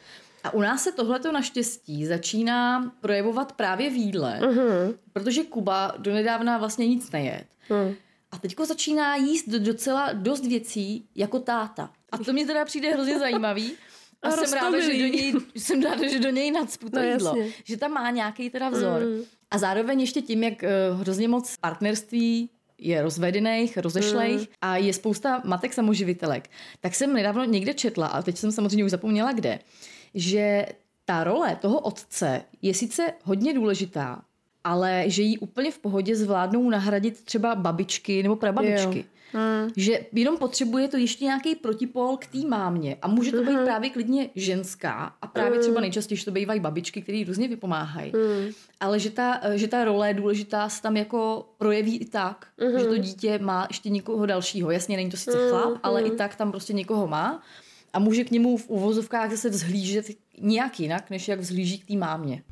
A u nás se tohleto naštěstí začíná projevovat právě v jídle, uh-huh. protože Kuba donedávna vlastně nic nejet. Uh-huh. A teďko začíná jíst docela dost věcí jako táta. A to mě teda přijde hrozně zajímavý. A, a jsem ráda, že do něj, jsem ráda, že do něj nadspu to no, jídlo. Jasně. Že tam má nějaký teda vzor. Mm. A zároveň ještě tím, jak uh, hrozně moc partnerství je rozvedených, rozešlejch mm. a je spousta matek samoživitelek. Tak jsem nedávno někde četla, a teď jsem samozřejmě už zapomněla kde, že ta role toho otce je sice hodně důležitá, ale že jí úplně v pohodě zvládnou nahradit třeba babičky nebo prababičky. Jo. Hmm. Že jenom potřebuje to ještě nějaký protipol k té mámě. A může to být hmm. právě klidně ženská. A právě třeba hmm. nejčastěji to bývají babičky, které různě vypomáhají. Hmm. Ale že ta, že ta role je důležitá se tam jako projeví i tak, hmm. že to dítě má ještě někoho dalšího. Jasně, není to sice hmm. chlap, ale hmm. i tak tam prostě někoho má. A může k němu v uvozovkách zase vzhlížet nějak jinak, než jak vzhlíží k té mámě.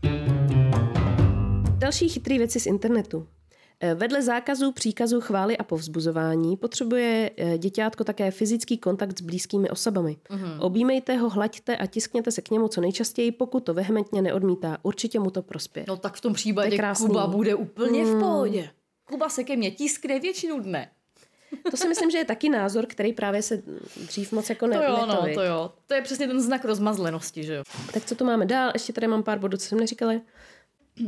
Další chytrý věci z internetu. Eh, vedle zákazů, příkazů, chvály a povzbuzování potřebuje eh, děťátko také fyzický kontakt s blízkými osobami. Mm-hmm. Objímejte ho, hlaďte a tiskněte se k němu co nejčastěji, pokud to vehementně neodmítá. Určitě mu to prospěje. No tak v tom případě Kuba bude úplně mm. v pohodě. Kuba se ke mně tiskne většinu dne. To si myslím, že je taky názor, který právě se dřív moc jako ne, to jo, no, to jo. To je přesně ten znak rozmazlenosti, že jo. Tak co tu máme dál? Ještě tady mám pár bodů, co jsem neříkala.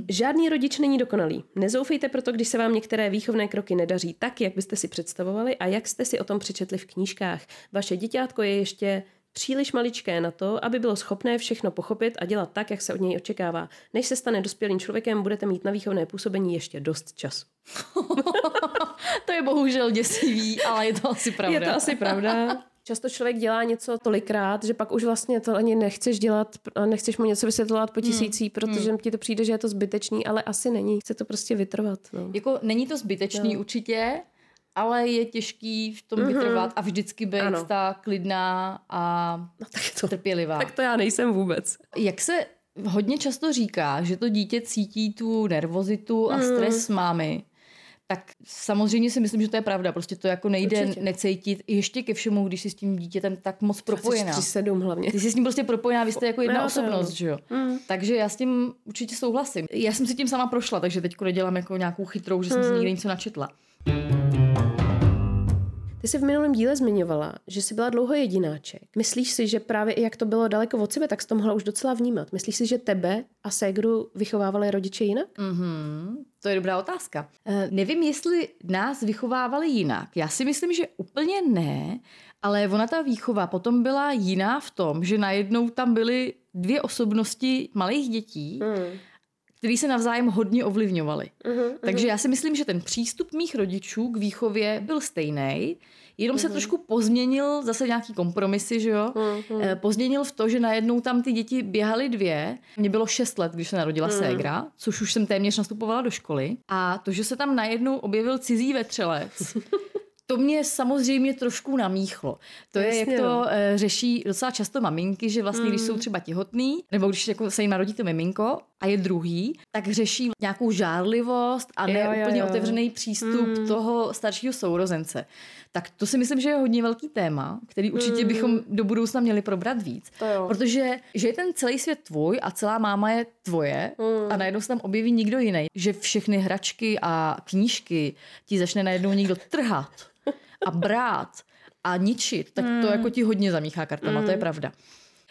Žádný rodič není dokonalý. Nezoufejte proto, když se vám některé výchovné kroky nedaří tak, jak byste si představovali a jak jste si o tom přečetli v knížkách. Vaše děťátko je ještě příliš maličké na to, aby bylo schopné všechno pochopit a dělat tak, jak se od něj očekává. Než se stane dospělým člověkem, budete mít na výchovné působení ještě dost času. to je bohužel děsivý, ale je to asi pravda. Je to asi pravda. Často člověk dělá něco tolikrát, že pak už vlastně to ani nechceš dělat nechceš mu něco vysvětlovat po hmm. tisící, hmm. protože hmm. ti to přijde, že je to zbytečný, ale asi není. Chce to prostě vytrvat. No. Jako není to zbytečný no. určitě, ale je těžký v tom mm-hmm. vytrvat a vždycky být ano. ta klidná a no, tak to, trpělivá. Tak to já nejsem vůbec. Jak se hodně často říká, že to dítě cítí tu nervozitu a mm. stres mámy, tak samozřejmě si myslím, že to je pravda. Prostě to jako nejde Určitě. necítit. Ještě ke všemu, když jsi s tím dítětem tak moc propojená. 7 hlavně. Ty jsi s ním prostě propojená, vy jste jako jedna no, osobnost, že jo? Mm. Takže já s tím určitě souhlasím. Já jsem si tím sama prošla, takže teď nedělám jako nějakou chytrou, že jsem mm. si někde něco načetla. Ty jsi v minulém díle zmiňovala, že jsi byla dlouho jedináček. Myslíš si, že právě i jak to bylo daleko od sebe, tak jsi to mohla už docela vnímat? Myslíš si, že tebe a ségru vychovávali rodiče jinak? Mm-hmm, to je dobrá otázka. Uh, nevím, jestli nás vychovávali jinak. Já si myslím, že úplně ne, ale ona ta výchova potom byla jiná v tom, že najednou tam byly dvě osobnosti malých dětí, mm který se navzájem hodně ovlivňovali. Uh-huh, Takže já si myslím, že ten přístup mých rodičů k výchově byl stejný, jenom uh-huh. se trošku pozměnil, zase nějaký kompromisy, že jo? Uh-huh. Pozměnil v to, že najednou tam ty děti běhaly dvě. Mně bylo šest let, když se narodila uh-huh. ségra, což už jsem téměř nastupovala do školy. A to, že se tam najednou objevil cizí vetřelec, To mě samozřejmě trošku namíchlo. To je, Jasně, jak to no. eh, řeší docela často maminky, že vlastně, když jsou třeba těhotný, nebo když jako se jim narodí to miminko a je druhý, tak řeší nějakou žárlivost a ne Jo, jo, úplně jo. otevřený přístup toho staršího sourozence. Tak to si myslím, že je hodně velký téma, který určitě bychom do budoucna měli probrat víc. Protože že je ten celý svět tvůj a celá máma je tvoje a najednou se tam objeví nikdo jiný, že všechny hračky a knížky ti začne najednou někdo trhat a brát a ničit, tak to jako ti hodně zamíchá kartama, to je pravda.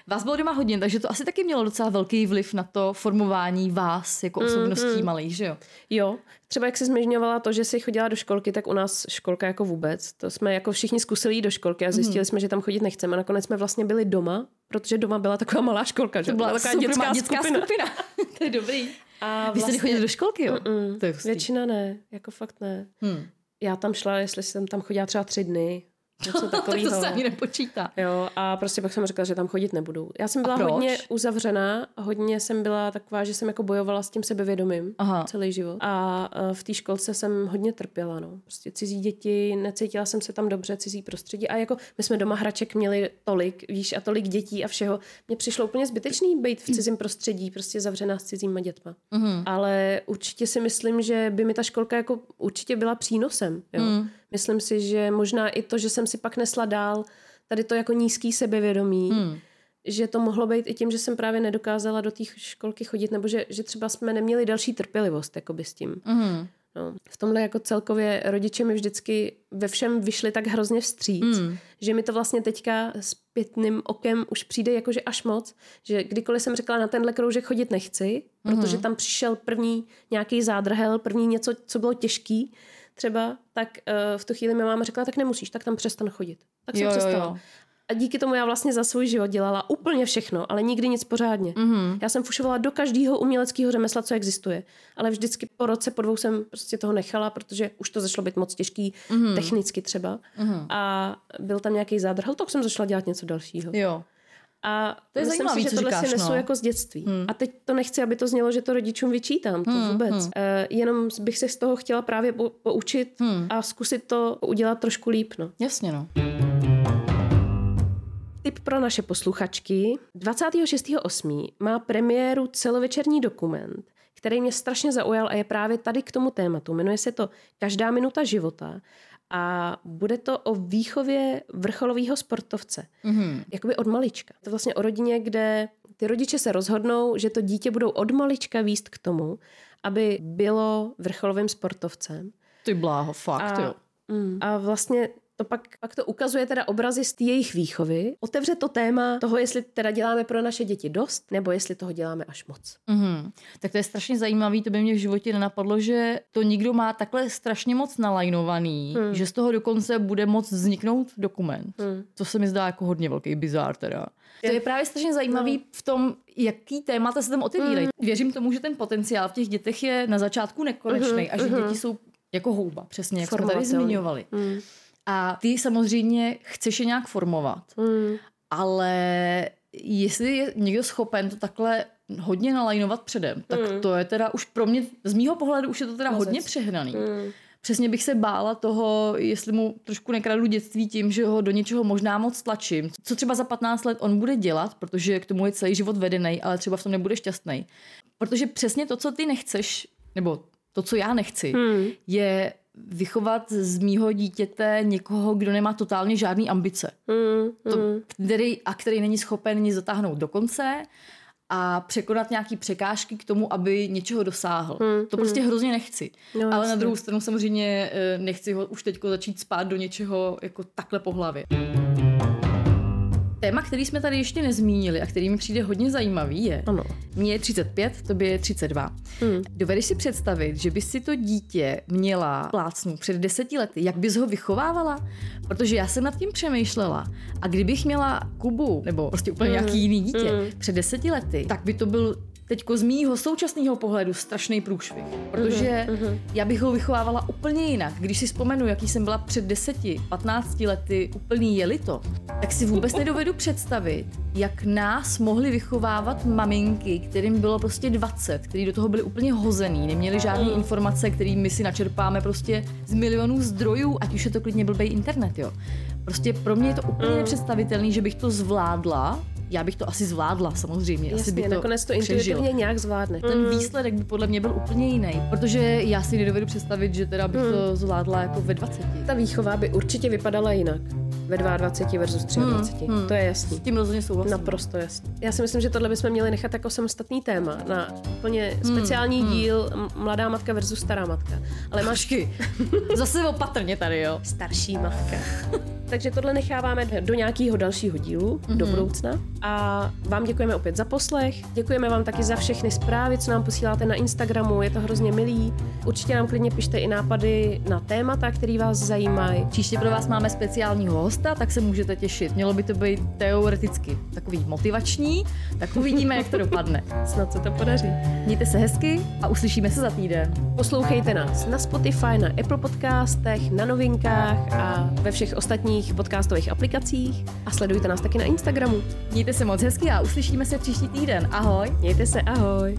Vás bylo doma hodně, takže to asi taky mělo docela velký vliv na to formování vás jako osobností malých, že jo? Jo, třeba jak jsi zmiňovala to, že jsi chodila do školky, tak u nás školka jako vůbec. To jsme jako všichni zkusili jít do školky a zjistili Mhm. jsme, že tam chodit nechceme. Nakonec jsme vlastně byli doma, protože doma byla taková malá školka, že? To byla taková soukromá dětská, skupina. skupina. to je dobrý. A Vy jste nechodili do školky, jo? Mm-mm. To je hustý. Většina ne, jako fakt ne. Hmm. Já tam šla, jestli jsem tam chodila třeba tři dny, něco tak takového. to se ani nepočítá. Jo, a prostě pak jsem řekla, že tam chodit nebudu. Já jsem byla hodně uzavřená, hodně jsem byla taková, že jsem jako bojovala s tím sebevědomím Aha. celý život. A eh, v té školce jsem hodně trpěla, no. Prostě cizí děti, necítila jsem se tam dobře, cizí prostředí. A jako my jsme doma hraček měli tolik, víš, a tolik dětí a všeho. Mně přišlo úplně zbytečný být v cizím prostředí, prostě zavřená s cizíma dětma. Mhm. Ale určitě si myslím, že by mi ta školka jako určitě byla přínosem. Jo. Mm. Myslím si, že možná i to, že jsem si pak nesla dál tady to jako nízký sebevědomí, Hmm. že to mohlo být i tím, že jsem právě nedokázala do té školky chodit, nebo že, že třeba jsme neměli další trpělivost jakoby s tím. Mhm. No. V tomhle jako celkově rodiče mi vždycky ve všem vyšli tak hrozně vstříc, Hmm. že mi to vlastně teďka zpětným okem už přijde jakože až moc, že kdykoliv jsem řekla na tenhle kroužek chodit nechci, protože tam přišel první nějaký zádrhel, první něco, co bylo těžký, třeba, tak uh, v tu chvíli mi máma řekla, tak nemusíš, tak tam přestan chodit. Tak jsem Jo, přestala. jo. A díky tomu já vlastně za svůj život dělala úplně všechno, ale nikdy nic pořádně. Mm-hmm. Já jsem fušovala do každého uměleckého řemesla, co existuje. Ale vždycky po roce, po dvou jsem prostě toho nechala, protože už to začalo být moc těžký, mm-hmm. technicky třeba. Mm-hmm. A byl tam nějaký zádrhel, tak jsem začala dělat něco dalšího. Jo. A To je myslím si, že tohle říkáš, si nesu no. jako z dětství. Hmm. A teď to nechci, aby to znělo, že to rodičům vyčítám, to hmm. vůbec. Hmm. Uh, jenom bych se z toho chtěla právě po- poučit hmm. a zkusit to udělat trošku líp. No. Jasně, no. Tip pro naše posluchačky. 26.8. má premiéru celovečerní dokument, který mě strašně zaujal a je právě tady k tomu tématu. Jmenuje se to Každá minuta života a bude to o výchově vrcholového sportovce. Mm-hmm. Jakoby od malička. To je vlastně o rodině, kde ty rodiče se rozhodnou, že to dítě budou od malička výst k tomu, aby bylo vrcholovým sportovcem. Ty bláho, fakt, A, jo. mm, a vlastně to pak, pak to ukazuje teda obrazy z té jejich výchovy. Otevře to téma toho, jestli teda děláme pro naše děti dost, nebo jestli toho děláme až moc. Mhm. Tak to je strašně zajímavý, to by mě v životě nenapadlo, že to nikdo má takhle strašně moc nalajnovaný, hmm. že z toho dokonce bude moc vzniknout dokument. Hmm. To se mi zdá jako hodně velký bizár teda. To je právě strašně zajímavý no. v tom, jaký témata se tam otevírají. Hmm. Věřím tomu, že ten potenciál v těch dětech je na začátku nekonečný a že děti jsou jako houba, přesně jak jsme tady zmiňovali. Hmm. A ty samozřejmě chceš je nějak formovat, Hmm. ale jestli je někdo schopen to takhle hodně nalajnovat předem, tak Hmm. to je teda už pro mě, z mýho pohledu už je to teda hodně přehnaný. Hmm. Přesně bych se bála toho, jestli mu trošku nekradu dětství tím, že ho do něčeho možná moc tlačím. Co třeba za 15 let on bude dělat, protože k tomu je celý život vedený, ale třeba v tom nebude šťastný. Protože přesně to, co ty nechceš, nebo to, co já nechci, Hmm. je vychovat z mýho dítěte někoho, kdo nemá totálně žádný ambice. Hmm. To, který, a který není schopen nic zatáhnout do konce a překonat nějaký překážky k tomu, aby něčeho dosáhl. Hmm, to prostě hrozně nechci. No, Ale na druhou stranu samozřejmě eh, nechci ho už teď začít spát do něčeho jako takhle po hlavě. Téma, který jsme tady ještě nezmínili a který mi přijde hodně zajímavý, je, Ano. mně je 35, tobě je 32. Hmm. Dovedeš si představit, že bys si to dítě měla plácnu před deseti lety, jak bys ho vychovávala? Protože já jsem nad tím přemýšlela a kdybych měla Kubu, nebo prostě úplně nějaký jiný dítě, před deseti lety, tak by to byl teďko z mýho současného pohledu strašný průšvih, protože uh-huh. já bych ho vychovávala úplně jinak. Když si vzpomenu, jaký jsem byla před 10, 15 lety úplný jelito, tak si vůbec nedovedu představit, jak nás mohli vychovávat maminky, kterým bylo prostě 20, který do toho byli úplně hozený, neměli žádné mm. informace, které my si načerpáme prostě z milionů zdrojů, ať už je to klidně blbej internet, jo. Prostě pro mě je to úplně mm. nepředstavitelný, že bych to zvládla já bych to asi zvládla, samozřejmě. Jasně, asi by to nakonec to intuitivně nějak zvládne. Ten mm. výsledek by podle mě byl úplně jiný, protože já si nedovedu představit, že teda bych mm. to zvládla jako ve 20. Ta výchova by určitě vypadala jinak ve 22 versus 23. Hmm, hmm. To je jasný. S tím rozhodně souhlasím. Naprosto jasný. Já si myslím, že tohle bychom měli nechat jako samostatný téma na úplně hmm, speciální hmm, díl Mladá matka versus stará matka. Ale máš... Zase opatrně tady, jo. Starší matka. Takže tohle necháváme do nějakého dalšího dílu, mm-hmm. do budoucna. A vám děkujeme opět za poslech. Děkujeme vám taky za všechny zprávy, co nám posíláte na Instagramu, je to hrozně milý. Určitě nám klidně pište i nápady na témata, které vás zajímají. Příště pro vás máme speciálního hosta, tak se můžete těšit. Mělo by to být teoreticky takový motivační, tak uvidíme, jak to dopadne. Snad se to podaří. Mějte se hezky a uslyšíme se za týden. Poslouchejte nás na Spotify, na Apple podcastech, na novinkách a ve všech ostatních různých podcastových aplikacích a sledujte nás taky na Instagramu. Mějte se moc hezky a uslyšíme se příští týden. Ahoj. Mějte se, ahoj.